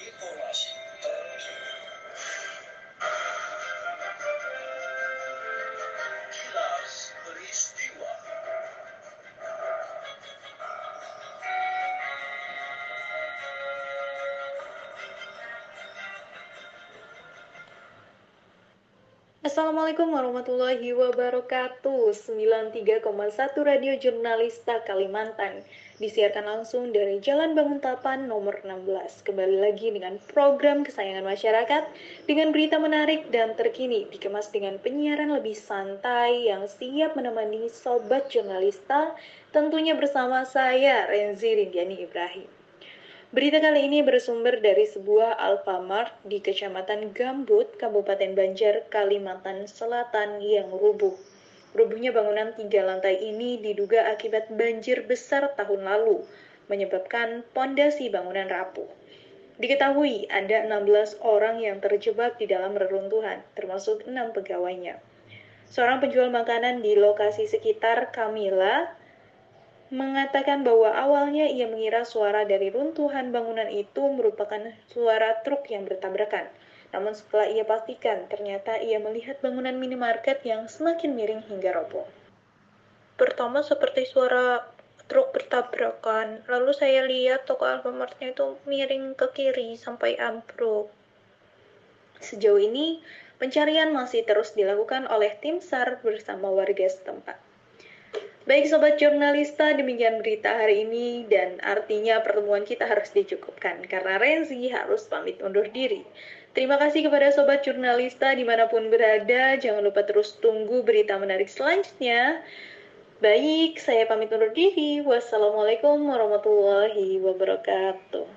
Mipurashi. Assalamualaikum warahmatullahi wabarakatuh. 93,1 Radio Jurnalista Kalimantan. Disiarkan langsung dari Jalan Banguntapan nomor 16 Kembali lagi dengan program kesayangan masyarakat Dengan berita menarik dan terkini Dikemas dengan penyiaran lebih santai Yang siap menemani Sobat Jurnalista Tentunya bersama saya Renzi Rindiani Ibrahim Berita kali ini bersumber dari sebuah Alfamart di Kecamatan Gambut, Kabupaten Banjar, Kalimantan Selatan yang rubuh. Rubuhnya bangunan tiga lantai ini diduga akibat banjir besar tahun lalu, menyebabkan pondasi bangunan rapuh. Diketahui ada 16 orang yang terjebak di dalam reruntuhan, termasuk enam pegawainya. Seorang penjual makanan di lokasi sekitar Kamila mengatakan bahwa awalnya ia mengira suara dari runtuhan bangunan itu merupakan suara truk yang bertabrakan. Namun setelah ia pastikan, ternyata ia melihat bangunan minimarket yang semakin miring hingga roboh. Pertama seperti suara truk bertabrakan, lalu saya lihat toko Alfamartnya itu miring ke kiri sampai ambruk. Sejauh ini, pencarian masih terus dilakukan oleh tim SAR bersama warga setempat. Baik sobat jurnalista, demikian berita hari ini dan artinya pertemuan kita harus dicukupkan karena Renzi harus pamit undur diri. Terima kasih kepada sobat jurnalista di mana pun berada, jangan lupa terus tunggu berita menarik selanjutnya. Baik, saya pamit undur diri. Wassalamualaikum warahmatullahi wabarakatuh.